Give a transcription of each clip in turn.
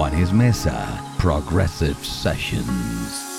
Juanes Mesa, Progressive Sessions.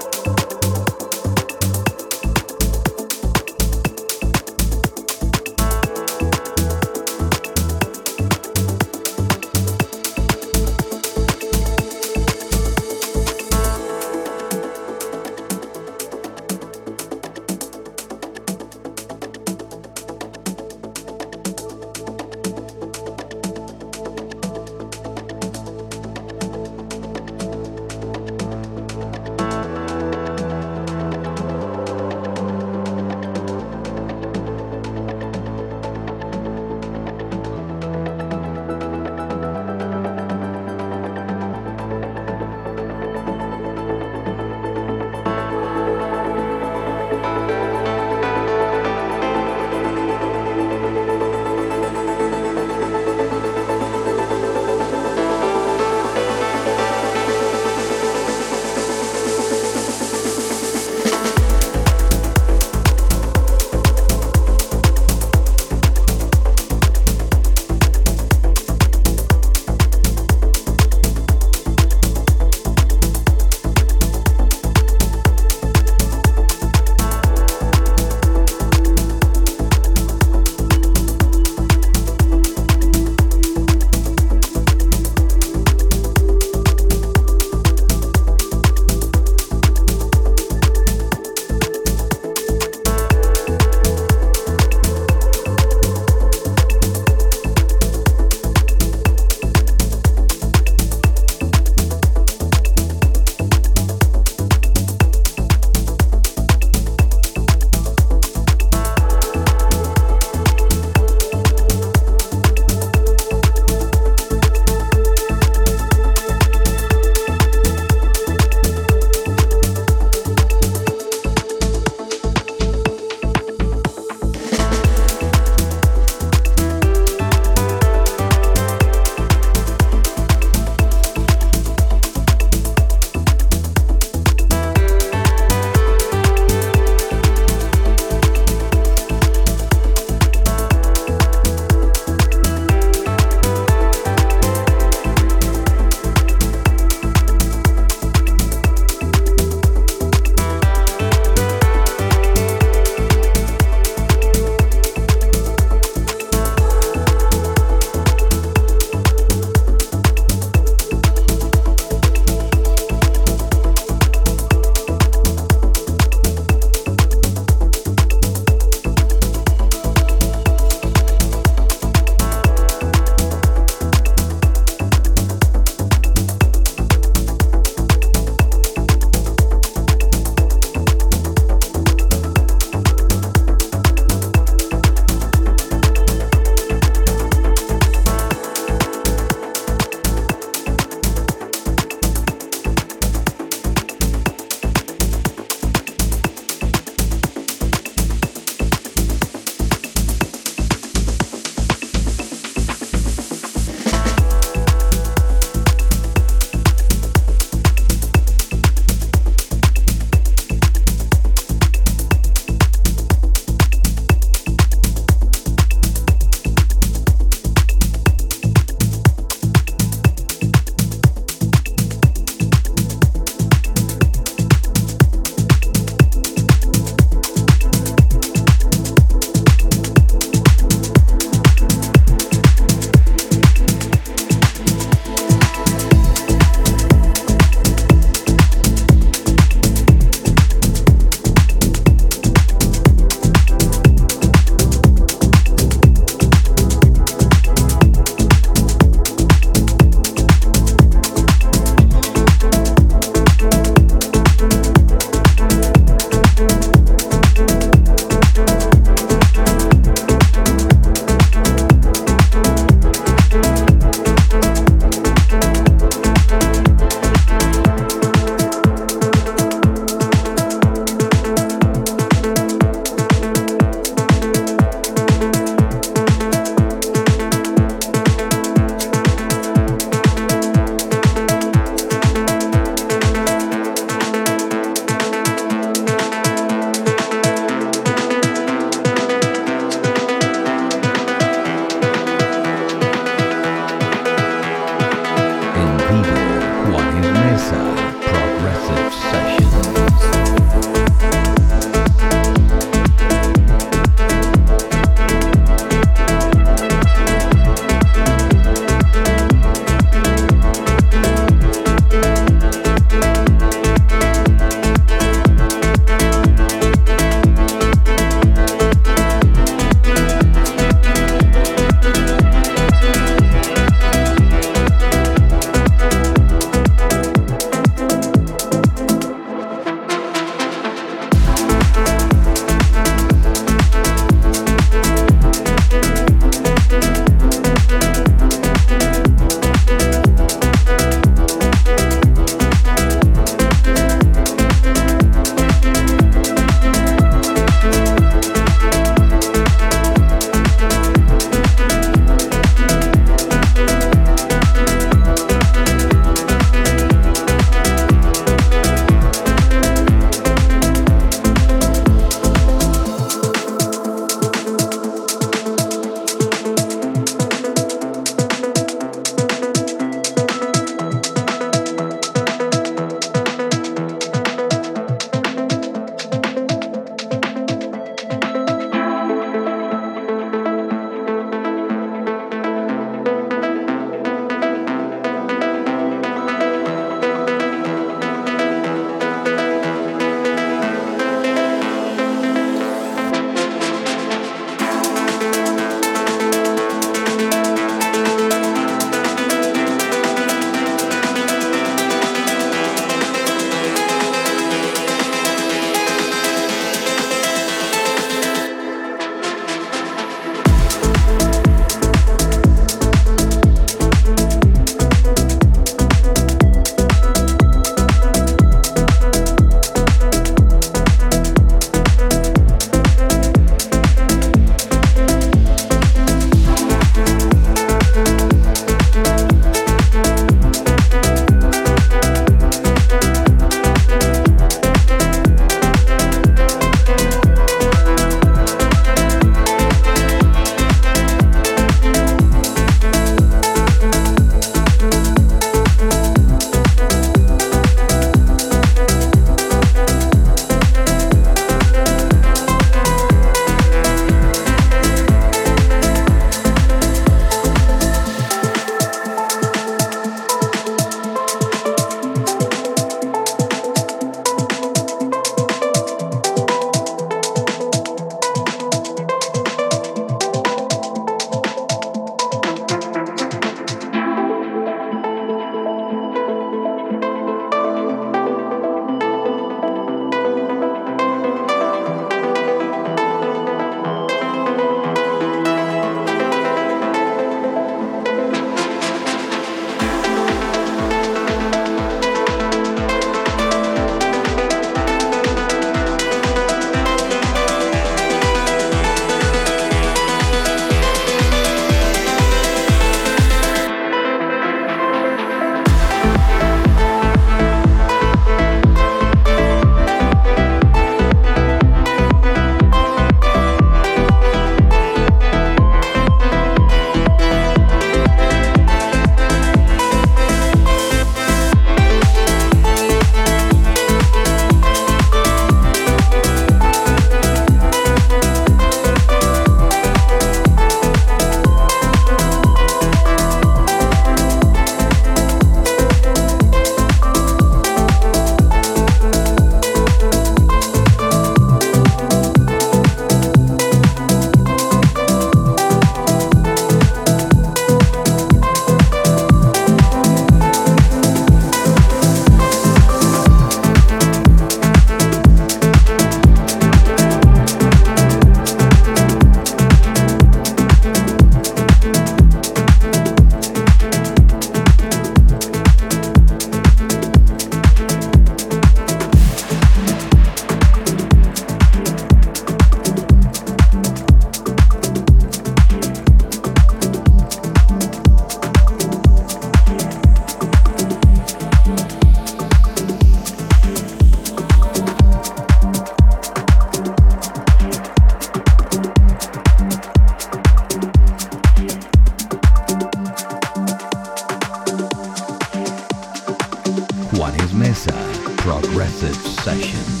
session.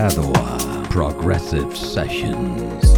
Estás conectado a Progressive Sessions.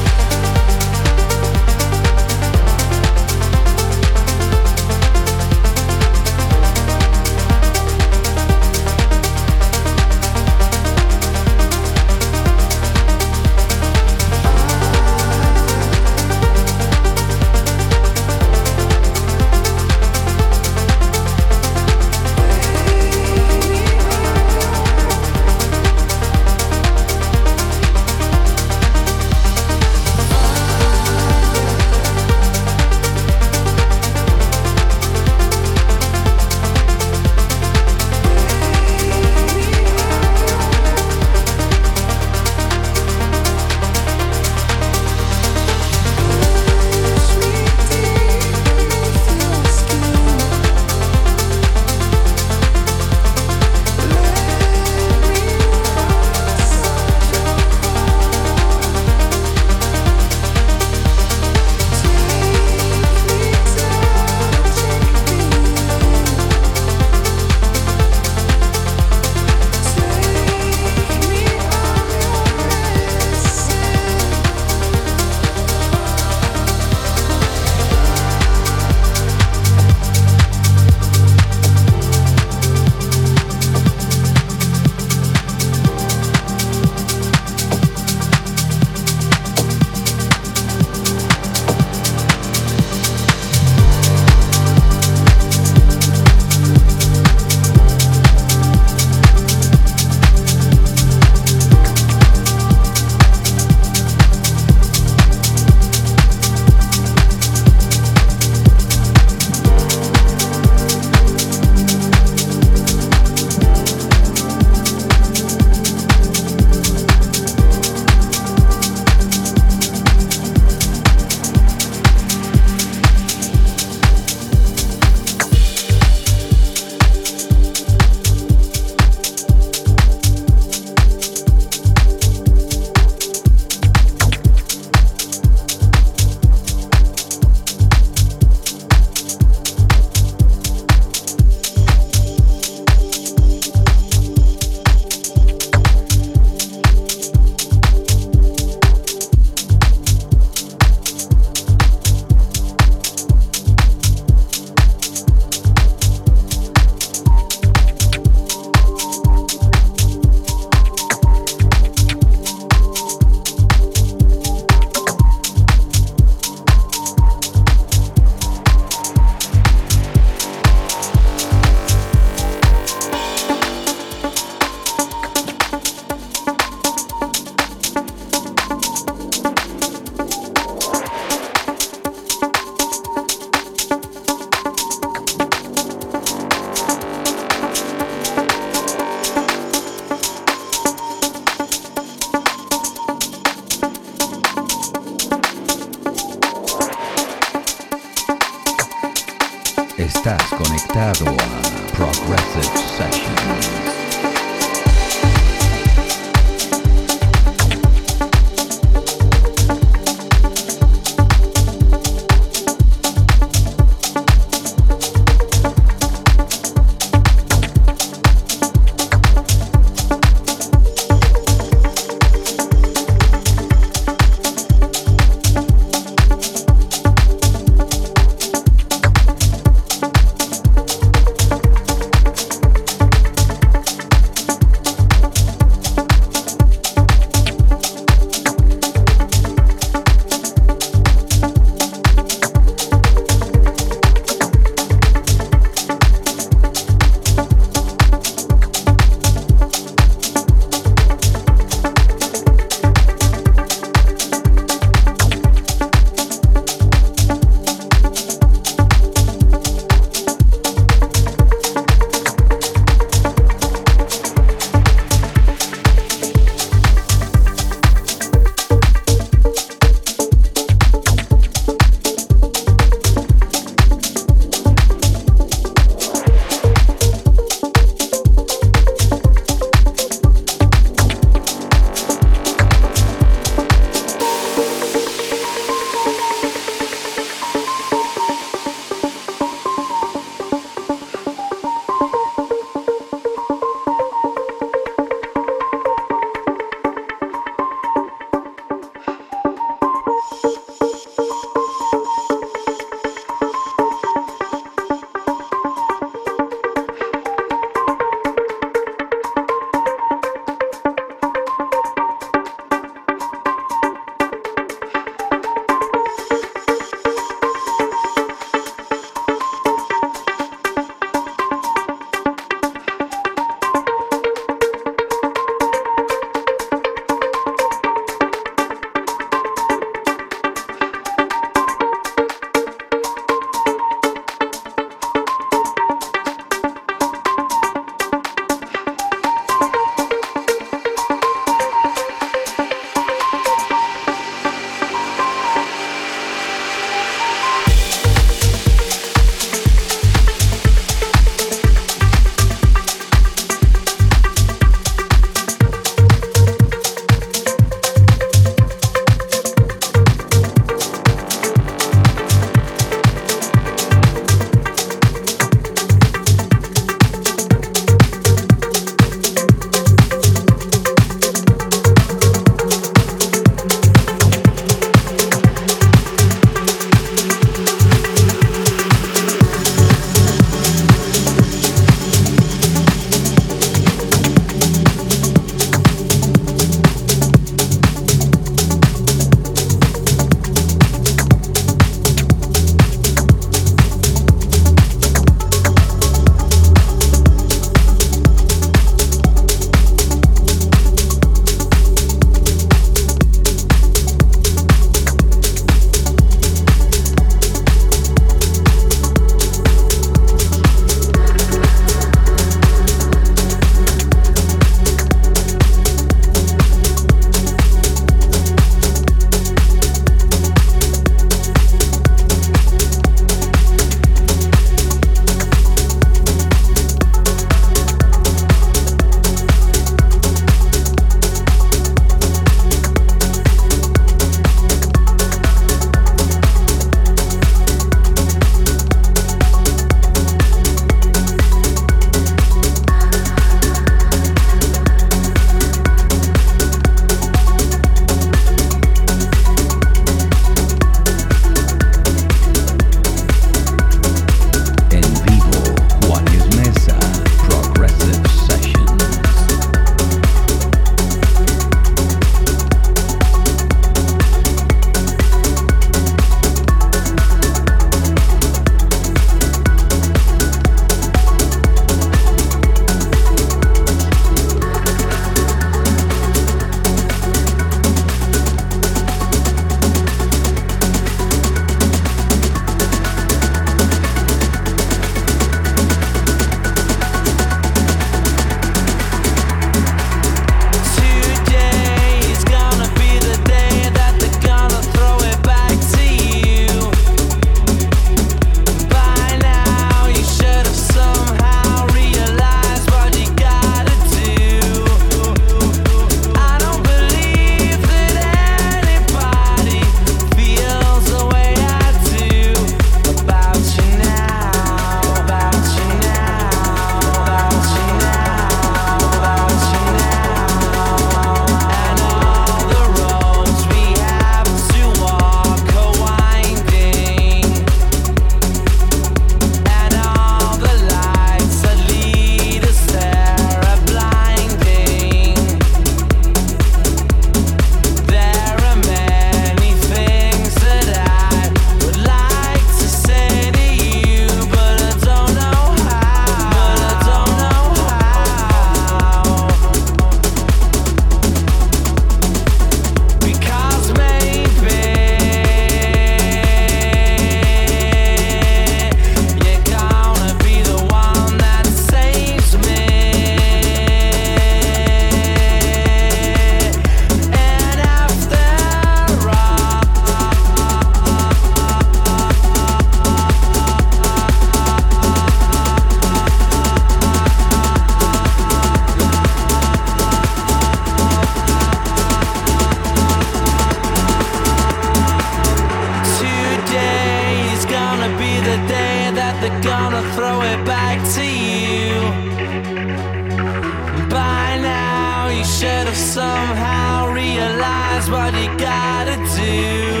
Somehow realize what you gotta do.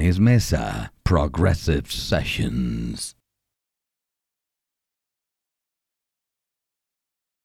Juanes Mesa, Progressive Sessions.